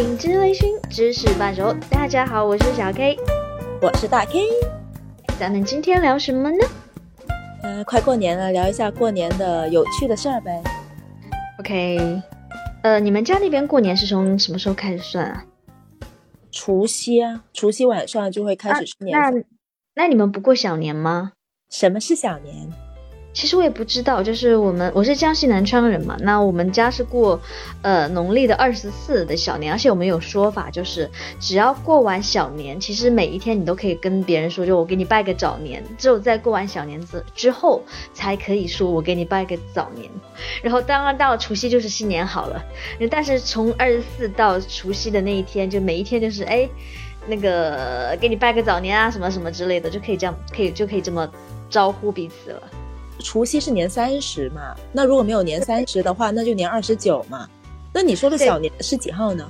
影之微醺，知识半熟。大家好，我是小 K，我是大 K。咱们今天聊什么呢？呃，快过年了，聊一下过年的有趣的事儿呗。OK，呃，你们家那边过年是从什么时候开始算啊？除夕啊，除夕晚上就会开始吃年那。那你们不过小年吗？什么是小年？其实我也不知道，就是我们我是江西南昌人嘛，那我们家是过，呃农历的二十四的小年，而且我们有说法，就是只要过完小年，其实每一天你都可以跟别人说，就我给你拜个早年，只有在过完小年之之后，才可以说我给你拜个早年，然后当然到了除夕就是新年好了，但是从二十四到除夕的那一天，就每一天就是哎，那个给你拜个早年啊，什么什么之类的，就可以这样，可以就可以这么招呼彼此了。除夕是年三十嘛？那如果没有年三十的话，那就年二十九嘛。那你说的对小年是几号呢？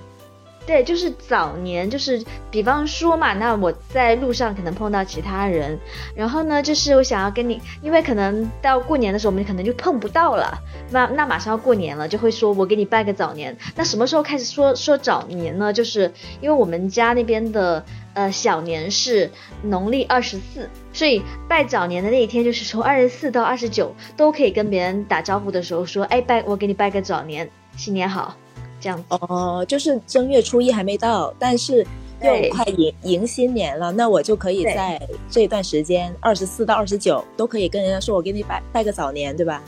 对，就是早年，就是比方说嘛，那我在路上可能碰到其他人，然后呢，就是我想要跟你，因为可能到过年的时候，我们可能就碰不到了，那那马上要过年了，就会说我给你拜个早年。那什么时候开始说说早年呢？就是因为我们家那边的呃小年是农历二十四，所以拜早年的那一天就是从二十四到二十九都可以跟别人打招呼的时候说，哎拜我给你拜个早年，新年好，这样子。哦，就是正月初一还没到，但是又快迎迎新年了，那我就可以在这段时间，二十四到二十九都可以跟人家说，我给你拜拜个早年，对吧？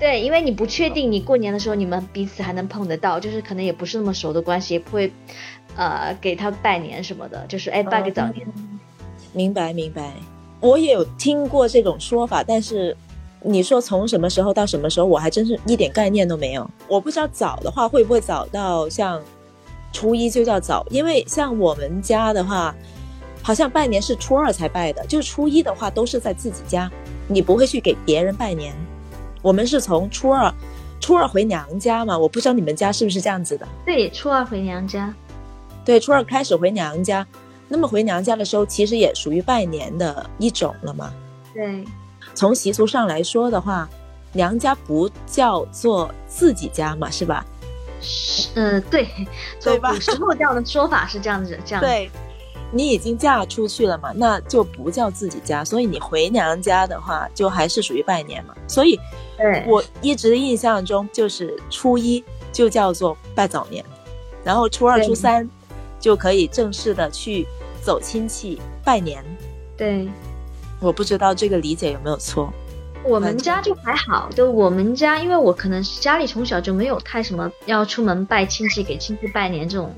对，因为你不确定你过年的时候你们彼此还能碰得到，就是可能也不是那么熟的关系，也不会，呃，给他拜年什么的，就是哎拜个早年。明白明白，我也有听过这种说法，但是你说从什么时候到什么时候，我还真是一点概念都没有。我不知道早的话会不会早到像初一就叫早，因为像我们家的话，好像拜年是初二才拜的，就是初一的话都是在自己家，你不会去给别人拜年。我们是从初二，初二回娘家嘛，我不知道你们家是不是这样子的。对，初二回娘家。对，初二开始回娘家，那么回娘家的时候，其实也属于拜年的一种了嘛。对，从习俗上来说的话，娘家不叫做自己家嘛，是吧？是，呃，对，对吧古时候这样的说法是这样子，这样。，对，你已经嫁出去了嘛，那就不叫自己家，所以你回娘家的话，就还是属于拜年嘛。所以对，我一直印象中就是初一就叫做拜早年，然后初二、初三就可以正式的去走亲戚拜年。对。我不知道这个理解有没有错。我们家就还好，就我们家，因为我可能是家里从小就没有太什么要出门拜亲戚、给亲戚拜年这种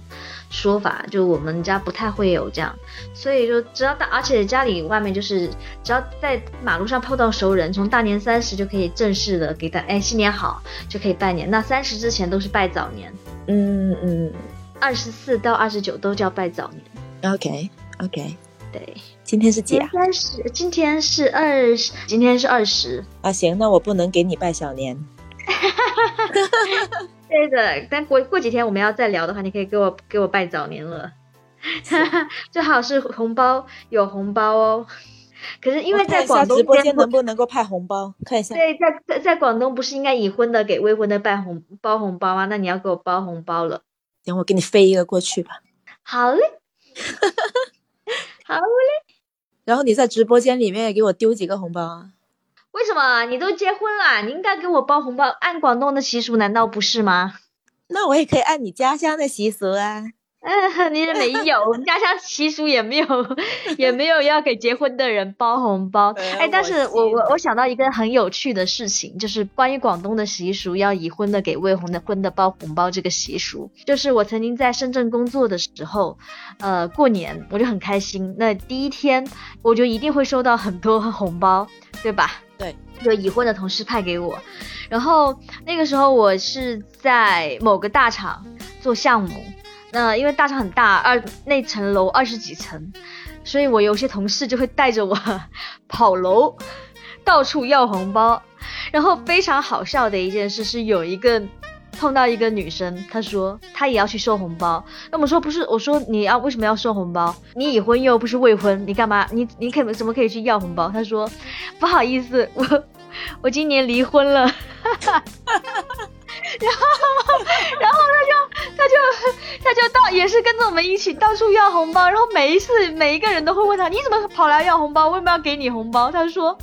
说法，就我们家不太会有这样，所以就只要大，而且家里外面就是只要在马路上碰到熟人，从大年三十就可以正式的给他哎新年好，就可以拜年。那三十之前都是拜早年，嗯嗯二十四到二十九都叫拜早年。，OK OK，对，今天是几啊？今天是今天是二十，今天是二十。啊，行，那我不能给你拜小年。对的，但过过几天我们要再聊的话，你可以给我给我拜早年了，最好是红包有红包哦。可是因为在广东直播间间能不能够派红包，看一下。对，在在在广东不是应该已婚的给未婚的拜红包红包吗？那你要给我包红包了。行，我给你飞一个过去吧。好嘞，好嘞。然后你在直播间里面也给我丢几个红包啊。为什么你都结婚了，你应该给我包红包？按广东的习俗，难道不是吗？那我也可以按你家乡的习俗啊。嗯，你也没有，我们家乡习俗也没有，也没有要给结婚的人包红包。呃哎，但是我我我想到一个很有趣的事情，就是关于广东的习俗，要已婚的给未婚的婚的包红包这个习俗。就是我曾经在深圳工作的时候，呃，过年我就很开心。那第一天我就一定会收到很多红包，对吧？对，就已婚的同事派给我。然后那个时候我是在某个大厂做项目。那因为大厂很大，二那层楼二十几层，所以我有些同事就会带着我 跑楼，到处要红包。然后非常好笑的一件事是，有一个碰到一个女生，她说她也要去收红包。那我说不是，我说你要为什么要收红包？你已婚又不是未婚，你干嘛？你你可怎么可以去要红包？她说不好意思，我我今年离婚了。然后，然后他就他就到也是跟着我们一起到处要红包，然后每一次每一个人都会问他，你怎么跑来要红包？为什么要给你红包？他说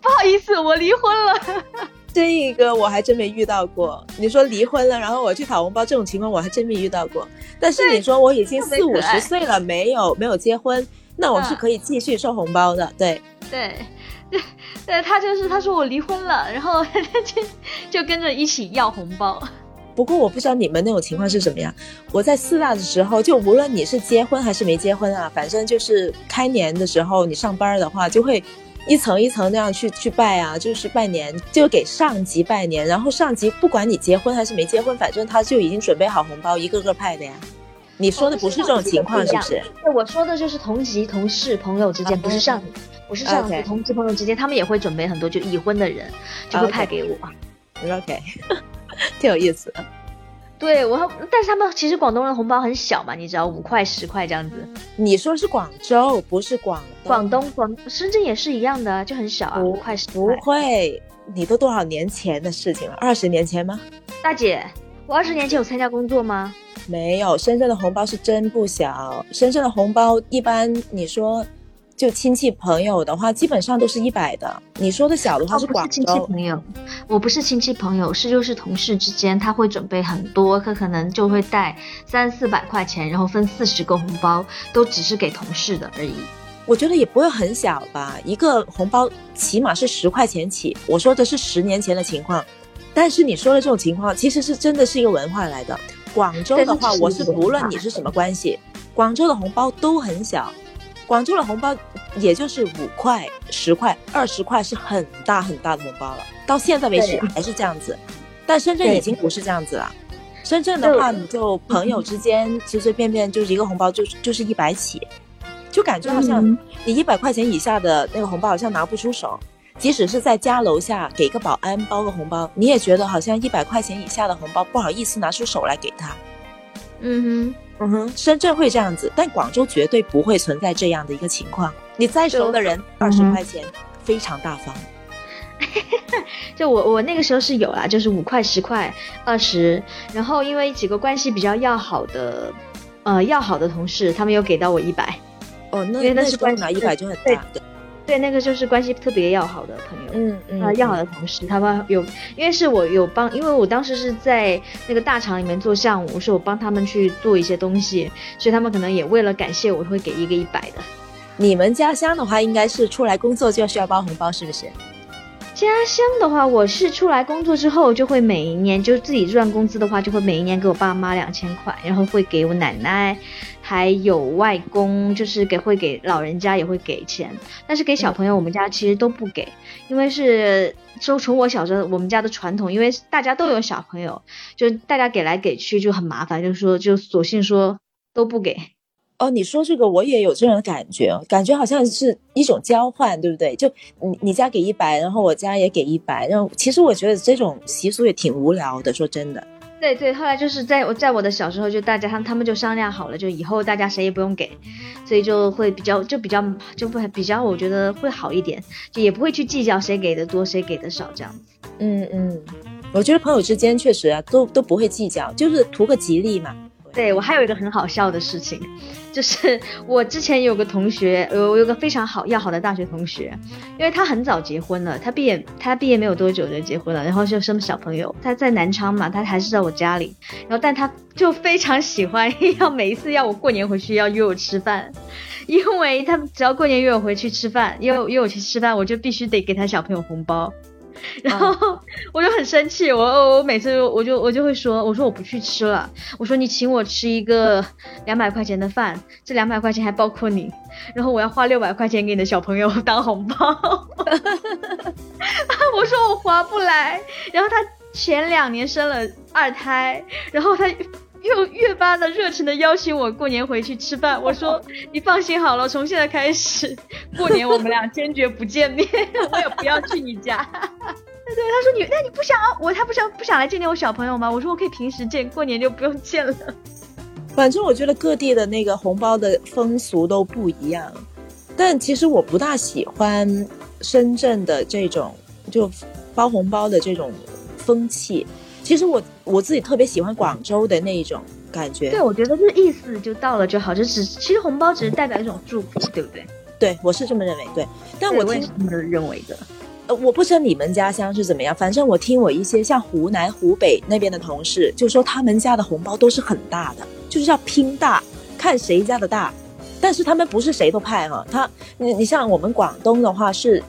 不好意思，我离婚了。这个我还真没遇到过。你说离婚了，然后我去讨红包这种情况，我还真没遇到过。但是你说我已经四五十岁了，没有没有结婚，那我是可以继续收红包的。对对对 对，他就是他说我离婚了，然后 就就跟着一起要红包。不过我不知道你们那种情况是什么样。我在四大的时候，就无论你是结婚还是没结婚啊，反正就是开年的时候，你上班的话就会。一层一层那样去去拜啊，就是拜年，就给上级拜年，然后上级不管你结婚还是没结婚，反正他就已经准备好红包，一个个派的呀。你说的不是这种情况是不是？对，我说的就是同级同事朋友之间，不是上，不是上级，同级朋友之间，他们也会准备很多，就已婚的人就会派给我。OK，挺有意思的。对我，但是他们其实广东人红包很小嘛，你知道五块十块这样子。你说是广州，不是广广东广深圳也是一样的，就很小啊，五块十块。不会，你都多少年前的事情了？二十年前吗？大姐，我二十年前有参加工作吗？没有，深圳的红包是真不小。深圳的红包一般，你说。就亲戚朋友的话，基本上都是一百的。你说的小的话是广州。亲戚朋友，我不是亲戚朋友，是就是同事之间，他会准备很多，他可能就会带三四百块钱，然后分四十个红包，都只是给同事的而已。我觉得也不会很小吧，一个红包起码是十块钱起。我说的是十年前的情况，但是你说的这种情况，其实是真的是一个文化来的。广州的话，我是不论你是什么关系，广州的红包都很小。广州的红包也就是五块、十块、二十块是很大很大的红包了，到现在为止还是这样子。但深圳已经不是这样子了。深圳的话，你就朋友之间随随便便就是一个红包就就是一百起，就感觉好像你一百块钱以下的那个红包好像拿不出手。即使是在家楼下给个保安包个红包，你也觉得好像一百块钱以下的红包不好意思拿出手来给他。嗯哼。嗯哼，深圳会这样子，但广州绝对不会存在这样的一个情况。你再熟的人，二十块钱非常大方。就我我那个时候是有啦，就是五块、十块、二十，然后因为几个关系比较要好的，呃，要好的同事，他们又给到我一百。哦，那那是关拿一百就很大的。对，那个就是关系特别要好的朋友，嗯嗯，啊，要好的同事，他们有，因为是我有帮，因为我当时是在那个大厂里面做项目，是我帮他们去做一些东西，所以他们可能也为了感谢我，会给一个一百的。你们家乡的话，应该是出来工作就需要包红包，是不是？家乡的话，我是出来工作之后，就会每一年就自己赚工资的话，就会每一年给我爸妈两千块，然后会给我奶奶。还有外公，就是给会给老人家也会给钱，但是给小朋友我们家其实都不给，因为是就从我小时候我们家的传统，因为大家都有小朋友，就大家给来给去就很麻烦，就说就索性说都不给。哦，你说这个我也有这种感觉，感觉好像是一种交换，对不对？就你你家给一百，然后我家也给一百，然后其实我觉得这种习俗也挺无聊的，说真的。对对，后来就是在我在我的小时候，就大家他他们就商量好了，就以后大家谁也不用给，所以就会比较就比较就会比较，我觉得会好一点，就也不会去计较谁给的多谁给的少这样子。嗯嗯，我觉得朋友之间确实啊，都都不会计较，就是图个吉利嘛。对我还有一个很好笑的事情，就是 我之前有个同学，有我有个非常好要好的大学同学，因为他很早结婚了，他毕业他毕业没有多久就结婚了，然后就生小朋友。他在南昌嘛，他还是在我家里，然后但他就非常喜欢 要每一次要我过年回去要约我吃饭，因为他只要过年约我回去吃饭，约约我去吃饭，我就必须得给他小朋友红包。然后 我就很生气，我我每次我就我就会说，我说我不去吃了，我说你请我吃一个 两百块钱的饭，这两百块钱还包括你，然后我要花六百块钱给你的小朋友当红包，我说我划不来。然后他前两年生了二胎，然后他。又越发的热情的邀请我过年回去吃饭。我说 你放心好了，从现在开始过年我们俩坚决不见面，我也不要去你家。对，他说你那你不想我他不想不想来见见我小朋友吗？我说我可以平时见，过年就不用见了。反正我觉得各地的那个红包的风俗都不一样，但其实我不大喜欢深圳的这种就包红包的这种风气。其实我我自己特别喜欢广州的那一种感觉。对，我觉得这意思就到了就好，就只其实红包只是代表一种祝福，对不对？对，我是这么认为。对，但我听这么认为的。呃，我不知道你们家乡是怎么样，反正我听我一些像湖南、湖北那边的同事，就说他们家的红包都是很大的，就是要拼大，看谁家的大。但是他们不是谁都派哈，他你你像我们广东的话是，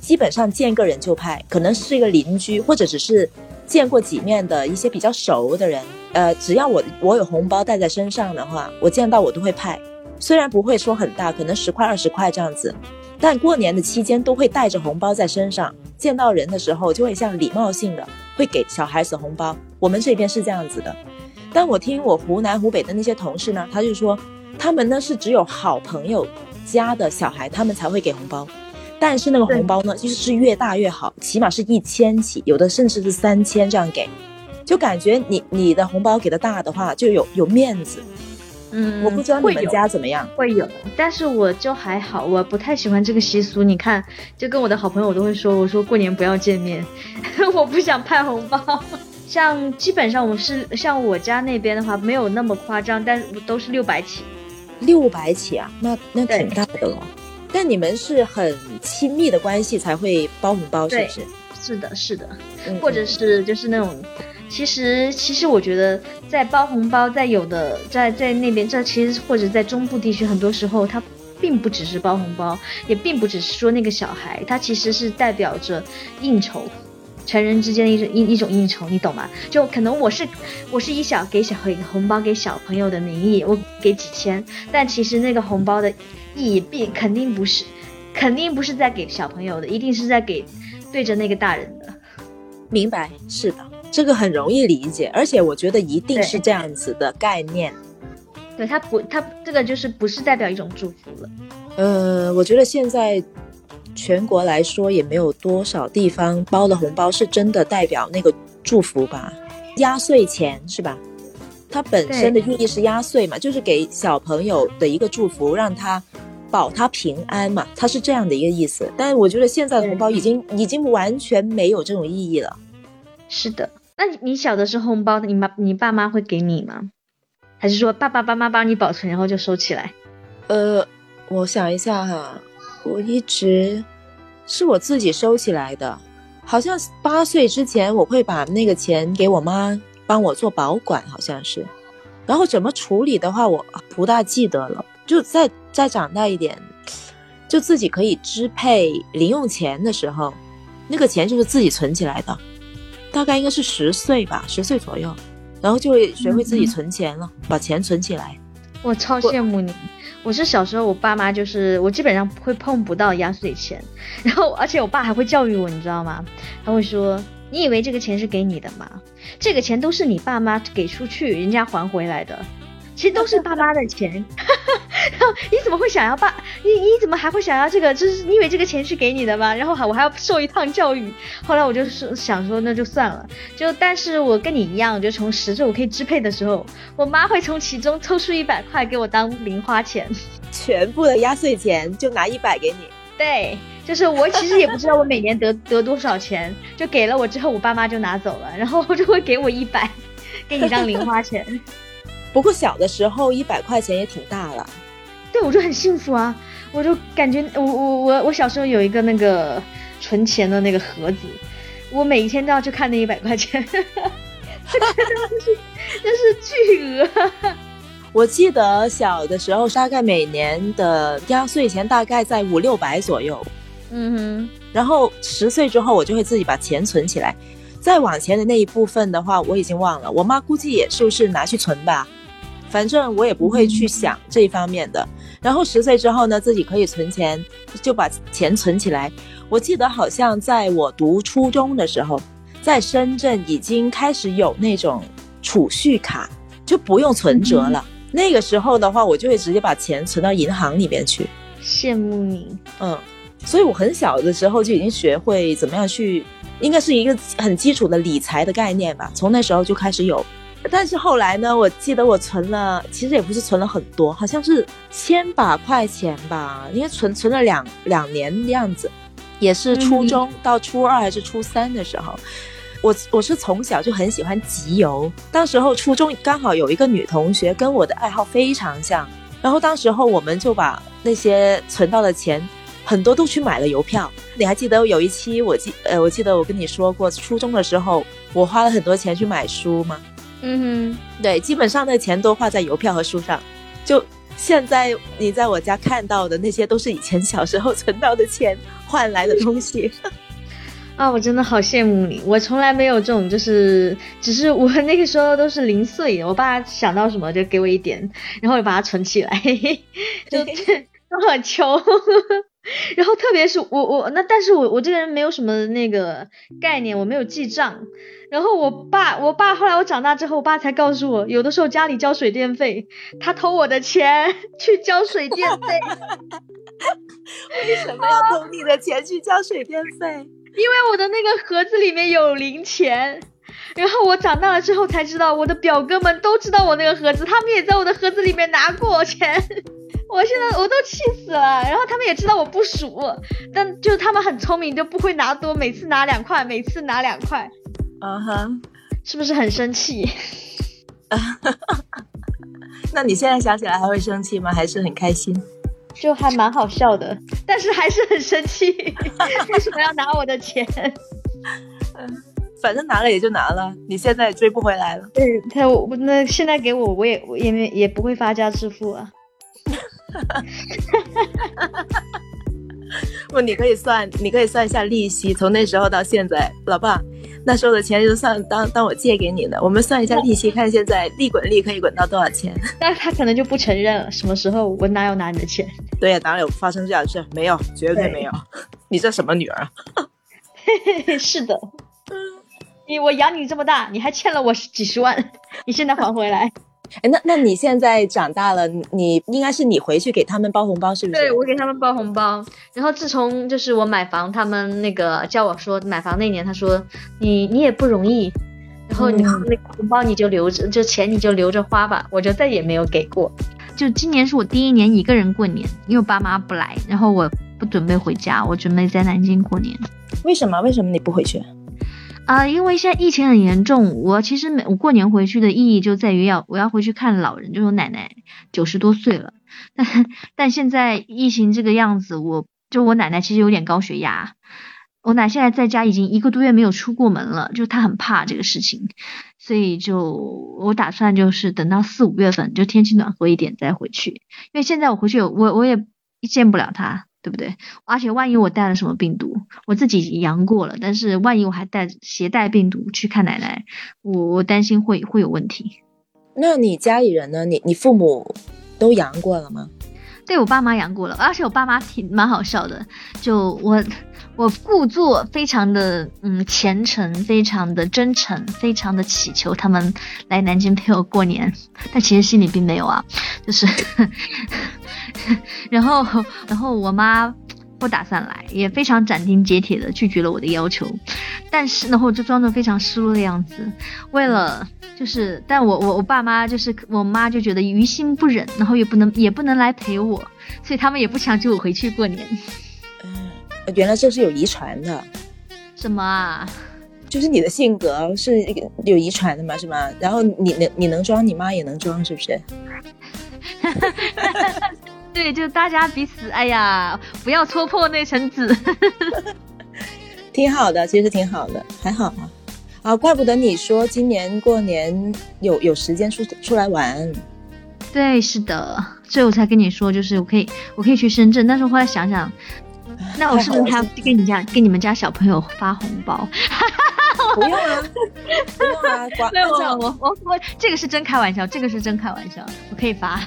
基本上见个人就派，可能是一个邻居或者只是见过几面的一些比较熟的人，呃，只要我我有红包带在身上的话，我见到我都会派，虽然不会说很大，可能十块二十块这样子。但过年的期间都会带着红包在身上，见到人的时候就会像礼貌性的会给小孩子红包。我们这边是这样子的，但我听我湖南湖北的那些同事呢，他就说他们呢是只有好朋友家的小孩，他们才会给红包。但是那个红包呢，其实是越大越好，起码是一千起，有的甚至是三千这样给，就感觉你你的红包给的大的话，就有有面子。嗯，我不知道你们家怎么样，会有，但是我就还好，我不太喜欢这个习俗。你看，就跟我的好朋友，我都会说，我说过年不要见面，我不想派红包。像基本上我们是像我家那边的话，没有那么夸张，但都是六百起，六百起啊，那那挺大的了。但你们是很亲密的关系才会包红包，是不是？是的，是的，或者是就是那种。其实，其实我觉得，在包红包，在有的在在那边，这其实或者在中部地区，很多时候它并不只是包红包，也并不只是说那个小孩，它其实是代表着应酬，成人之间的一种一一种应酬，你懂吗？就可能我是我是以小给小红包给小朋友的名义，我给几千，但其实那个红包的意义并肯定不是，肯定不是在给小朋友的，一定是在给对着那个大人的。明白，是的。这个很容易理解，而且我觉得一定是这样子的概念。对，它不，它这个就是不是代表一种祝福了。呃，我觉得现在全国来说也没有多少地方包的红包是真的代表那个祝福吧？压岁钱是吧？它本身的寓意是压岁嘛，就是给小朋友的一个祝福，让他保他平安嘛，它是这样的一个意思。但是我觉得现在的红包已经已经完全没有这种意义了。是的。那你小的时候红包，你妈你爸妈会给你吗？还是说爸爸妈妈帮你保存，然后就收起来？呃，我想一下哈，我一直是我自己收起来的。好像八岁之前我会把那个钱给我妈帮我做保管，好像是。然后怎么处理的话，我不大记得了。就再再长大一点，就自己可以支配零用钱的时候，那个钱就是自己存起来的。大概应该是十岁吧，十岁左右，然后就会学会自己存钱了，把钱存起来。我超羡慕你，我是小时候我爸妈就是我基本上会碰不到压岁钱，然后而且我爸还会教育我，你知道吗？他会说：“你以为这个钱是给你的吗？这个钱都是你爸妈给出去，人家还回来的。”其实都是爸妈的钱，然后你怎么会想要爸？你你怎么还会想要这个？就是因为这个钱是给你的吗？然后还我还要受一趟教育。后来我就是想说，那就算了。就但是我跟你一样，就从十岁我可以支配的时候，我妈会从其中抽出一百块给我当零花钱，全部的压岁钱就拿一百给你。对，就是我其实也不知道我每年得得多少钱，就给了我之后，我爸妈就拿走了，然后就会给我一百，给你当零花钱。不过小的时候一百块钱也挺大了，对我就很幸福啊！我就感觉我我我我小时候有一个那个存钱的那个盒子，我每一天都要去看那一百块钱，哈哈哈那是那是巨额。我记得小的时候大概每年的压岁钱大概在五六百左右，嗯哼。然后十岁之后我就会自己把钱存起来，再往前的那一部分的话我已经忘了，我妈估计也就是拿去存吧。反正我也不会去想这一方面的。然后十岁之后呢，自己可以存钱，就把钱存起来。我记得好像在我读初中的时候，在深圳已经开始有那种储蓄卡，就不用存折了。那个时候的话，我就会直接把钱存到银行里面去。羡慕你，嗯，所以我很小的时候就已经学会怎么样去，应该是一个很基础的理财的概念吧。从那时候就开始有。但是后来呢？我记得我存了，其实也不是存了很多，好像是千把块钱吧，因为存存了两两年的样子，也是初中到初二还是初三的时候，我我是从小就很喜欢集邮，当时候初中刚好有一个女同学跟我的爱好非常像，然后当时候我们就把那些存到的钱很多都去买了邮票。你还记得有一期我记呃我记得我跟你说过，初中的时候我花了很多钱去买书吗？嗯哼，对，基本上那钱都花在邮票和书上。就现在你在我家看到的那些，都是以前小时候存到的钱换来的东西。啊，我真的好羡慕你！我从来没有这种，就是只是我那个时候都是零碎，我爸想到什么就给我一点，然后就把它存起来，就都很穷。然后特别是我我那，但是我我这个人没有什么那个概念，我没有记账。然后我爸我爸后来我长大之后，我爸才告诉我，有的时候家里交水电费，他偷我的钱去交水电费。为什么要偷你的钱去交水电费？因为我的那个盒子里面有零钱。然后我长大了之后才知道，我的表哥们都知道我那个盒子，他们也在我的盒子里面拿过钱。我现在我都气死了，然后他们也知道我不数，但就他们很聪明，就不会拿多，每次拿两块，每次拿两块。嗯哼，是不是很生气？那你现在想起来还会生气吗？还是很开心？就还蛮好笑的，但是还是很生气，为什么要拿我的钱？嗯，反正拿了也就拿了，你现在也追不回来了。对他，我那现在给我，我也我也没也不会发家致富啊。不，你可以算，你可以算一下利息，从那时候到现在，老爸那时候的钱就算当当我借给你的，我们算一下利息，看现在利滚利可以滚到多少钱。但是他可能就不承认了，什么时候我哪有拿你的钱？对呀，哪有发生这样的事？没有，绝对没有。你这什么女儿？是的，你我养你这么大，你还欠了我几十万，你现在还回来。哎，那那你现在长大了，你应该是你回去给他们包红包，是不是？对，我给他们包红包。然后自从就是我买房，他们那个叫我说买房那年，他说你你也不容易，然后你那个红包你就留着，就钱你就留着花吧。我就再也没有给过。就今年是我第一年一个人过年，因为我爸妈不来，然后我不准备回家，我准备在南京过年。为什么？为什么你不回去？啊，因为现在疫情很严重，我其实每我过年回去的意义就在于要我要回去看老人，就是我奶奶九十多岁了，但但现在疫情这个样子，我就我奶奶其实有点高血压，我奶现在在家已经一个多月没有出过门了，就她很怕这个事情，所以就我打算就是等到四五月份，就天气暖和一点再回去，因为现在我回去我我也见不了她。对不对？而且万一我带了什么病毒，我自己阳过了，但是万一我还带携带病毒去看奶奶，我我担心会会有问题。那你家里人呢？你你父母都阳过了吗？对我爸妈阳过了，而且我爸妈挺蛮好笑的，就我我故作非常的嗯虔诚，非常的真诚，非常的祈求他们来南京陪我过年，但其实心里并没有啊，就是。然后，然后我妈不打算来，也非常斩钉截铁的拒绝了我的要求。但是，然后就装着非常失落的样子。为了就是，但我我我爸妈就是我妈就觉得于心不忍，然后也不能也不能来陪我，所以他们也不强求我回去过年。嗯，原来这是有遗传的。什么啊？就是你的性格是有遗传的嘛，是吗？然后你能你能装，你妈也能装，是不是？对，就大家彼此，哎呀，不要戳破那层纸，挺好的，其实挺好的，还好啊。啊，怪不得你说今年过年有有时间出出来玩。对，是的，所以我才跟你说，就是我可以，我可以去深圳。但是后来想想，那我是不是还要给你家给你们家小朋友发红包？不用啊，不用啊，没有我我我我，这个是真开玩笑，这个是真开玩笑，我可以发。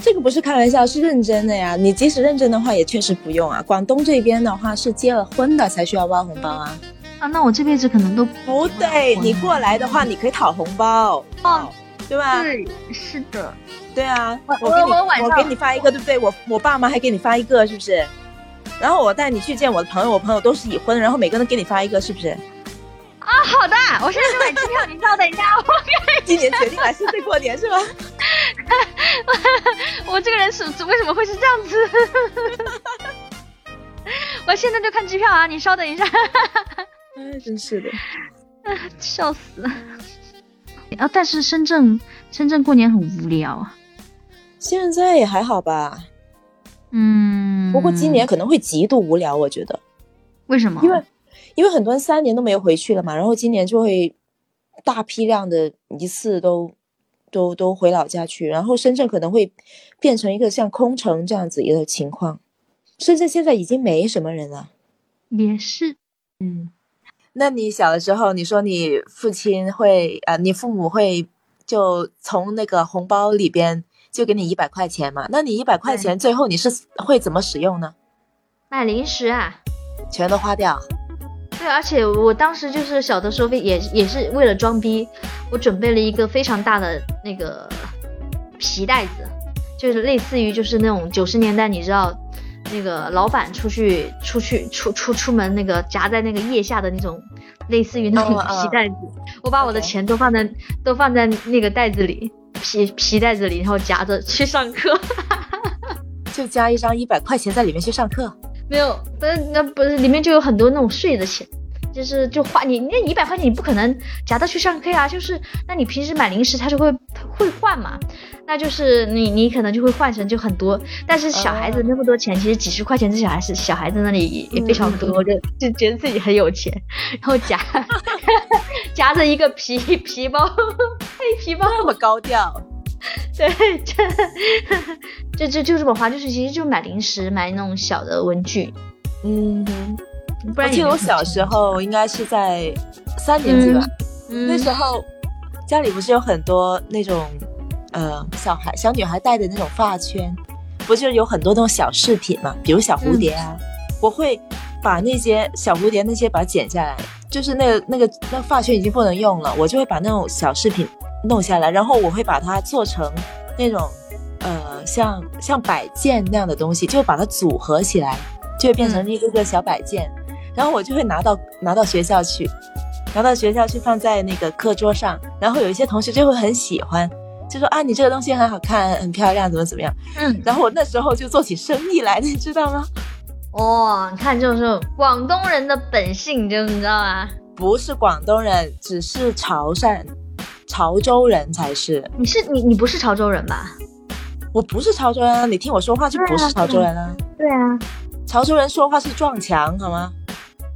这个不是开玩笑，是认真的呀。你即使认真的话，也确实不用啊。广东这边的话是结了婚的才需要包红包啊。啊，那我这辈子可能都不对。你过来的话，你可以讨红包，哦，对吧？对，是的，对啊。我我我给你发一个，对不对？我我爸妈还给你发一个，是不是？然后我带你去见我的朋友，我朋友都是已婚，然后每个人给你发一个，是不是？啊，好的，我现在就买机票，你稍等一下，我今年决定来深圳过年是吗？我这个人是为什么会是这样子？我现在就看机票啊！你稍等一下。哎，真是的。笑死！啊，但是深圳深圳过年很无聊啊。现在也还好吧，嗯，不过今年可能会极度无聊，我觉得，为什么？因为因为很多人三年都没有回去了嘛，然后今年就会大批量的一次都都都回老家去，然后深圳可能会变成一个像空城这样子一个情况。深圳现在已经没什么人了，也是，嗯。那你小的时候，你说你父亲会啊、呃，你父母会就从那个红包里边就给你一百块钱嘛？那你一百块钱最后你是会怎么使用呢？买零食啊，全都花掉。对，而且我当时就是小的时候也也是为了装逼，我准备了一个非常大的那个皮袋子，就是类似于就是那种九十年代你知道。那个老板出去出去出出出门那个夹在那个腋下的那种，类似于那种皮袋子，我把我的钱都放在都放在那个袋子里，皮皮袋子里，然后夹着去上课，就加一张一百块钱在里面去上课。没有，那那不是里面就有很多那种税的钱，就是就花你那一百块钱你不可能夹着去上课啊，就是那你平时买零食它就会会换嘛。那就是你，你可能就会换成就很多，但是小孩子那么多钱，其实几十块钱在小孩子小孩子那里也非常多，就就觉得自己很有钱，然后夹 夹着一个皮皮包 黑皮包，那么高调，对，就就 就这么花，就是其实就买零食，买那种小的文具，嗯，不然我记得我小时候应该是在三年级吧，嗯、那时候家里不是有很多那种。呃，小孩小女孩戴的那种发圈，不就是有很多那种小饰品嘛？比如小蝴蝶啊，嗯、我会把那些小蝴蝶那些把它剪下来，就是那个那个那发圈已经不能用了，我就会把那种小饰品弄下来，然后我会把它做成那种呃像像摆件那样的东西，就把它组合起来，就会变成一个个小摆件，嗯、然后我就会拿到拿到学校去，拿到学校去放在那个课桌上，然后有一些同学就会很喜欢。就说啊，你这个东西很好看，很漂亮，怎么怎么样？嗯，然后我那时候就做起生意来，你知道吗？哇、哦，你看就是广东人的本性，就你知道吗？不是广东人，只是潮汕、潮州人才是。你是你你不是潮州人吧？我不是潮州人啊，你听我说话就不是潮州人啊。对啊，潮州人说话是撞墙，好吗？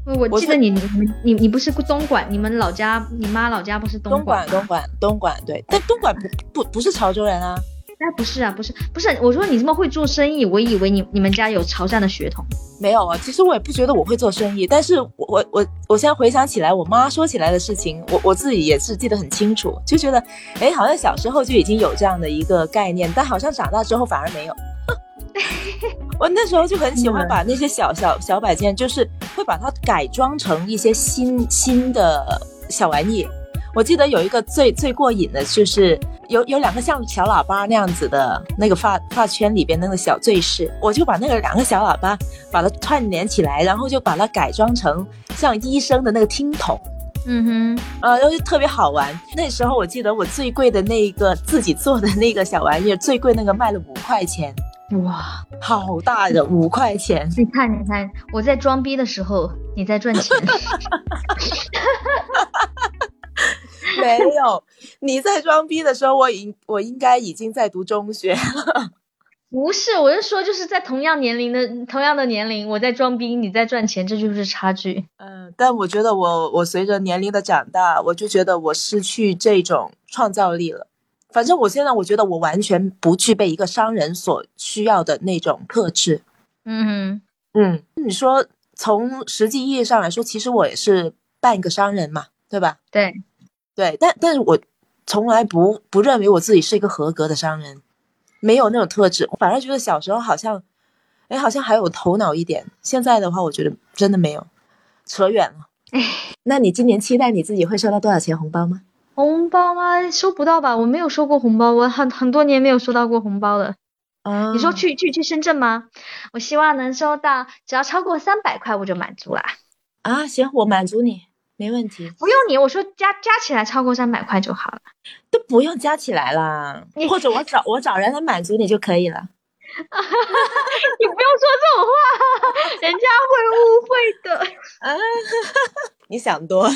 我记得你你你你不是东莞，你们老家你妈老家不是东莞东莞东莞对，但东莞不不不是潮州人啊。哎，不是啊，不是不是，我说你这么会做生意，我以为你你们家有潮汕的血统。没有啊，其实我也不觉得我会做生意，但是我我我我现在回想起来，我妈说起来的事情，我我自己也是记得很清楚，就觉得哎，好像小时候就已经有这样的一个概念，但好像长大之后反而没有。我那时候就很喜欢把那些小小小摆件，就是会把它改装成一些新新的小玩意。我记得有一个最最过瘾的，就是有有两个像小喇叭那样子的那个发发圈里边那个小坠饰，我就把那个两个小喇叭把它串联起来，然后就把它改装成像医生的那个听筒。嗯哼，呃，然后就特别好玩。那时候我记得我最贵的那个自己做的那个小玩意儿，最贵那个卖了五块钱。哇，好大的五块钱！你看，你看，我在装逼的时候，你在赚钱。没有，你在装逼的时候，我应我应该已经在读中学了。不是，我是说，就是在同样年龄的同样的年龄，我在装逼，你在赚钱，这就是差距。嗯，但我觉得我我随着年龄的长大，我就觉得我失去这种创造力了。反正我现在我觉得我完全不具备一个商人所需要的那种特质。嗯嗯，你说从实际意义上来说，其实我也是半个商人嘛，对吧？对对，但但是我从来不不认为我自己是一个合格的商人，没有那种特质。我反而觉得小时候好像，哎，好像还有头脑一点。现在的话，我觉得真的没有，扯远了。那你今年期待你自己会收到多少钱红包吗？红包吗？收不到吧？我没有收过红包，我很很多年没有收到过红包了。啊你说去去去深圳吗？我希望能收到，只要超过三百块我就满足了。啊，行，我满足你，没问题，不用你，我说加加起来超过三百块就好了。都不用加起来啦，你或者我找我找人来满足你就可以了。你不用说这种话，人家会误会的。啊，你想多。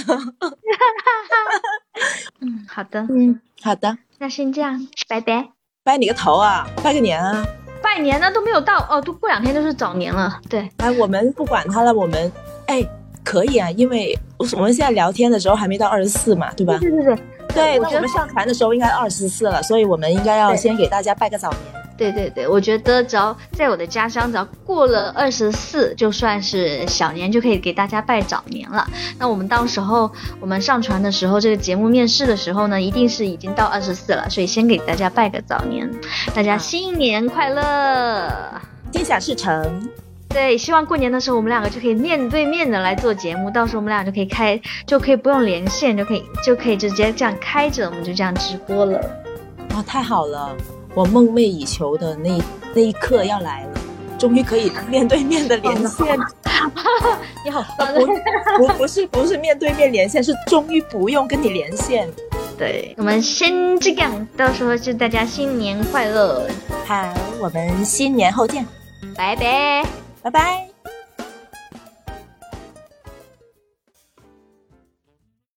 嗯，好的，嗯，好的，那先这样，拜拜。拜你个头啊！拜个年啊！拜年呢都没有到哦，都过两天就是早年了。对，哎，我们不管他了，我们哎可以啊，因为我们现在聊天的时候还没到二十四嘛，对吧？对对对，对，那我们上传的时候应该二十四了，所以我们应该要先给大家拜个早年。对对对，我觉得只要在我的家乡，只要过了二十四，就算是小年，就可以给大家拜早年了。那我们到时候我们上传的时候，这个节目面试的时候呢，一定是已经到二十四了，所以先给大家拜个早年，大家新年快乐，心想事成。对，希望过年的时候我们两个就可以面对面的来做节目，到时候我们俩就可以开，就可以不用连线，就可以就可以直接这样开着，我们就这样直播了。哇，太好了！我梦寐以求的那那一刻要来了，终于可以面对面的连线。你好，不不不是不是面对面连线，是终于不用跟你连线。对，我们先这样，到时候祝大家新年快乐。好，我们新年后见，拜拜，拜拜。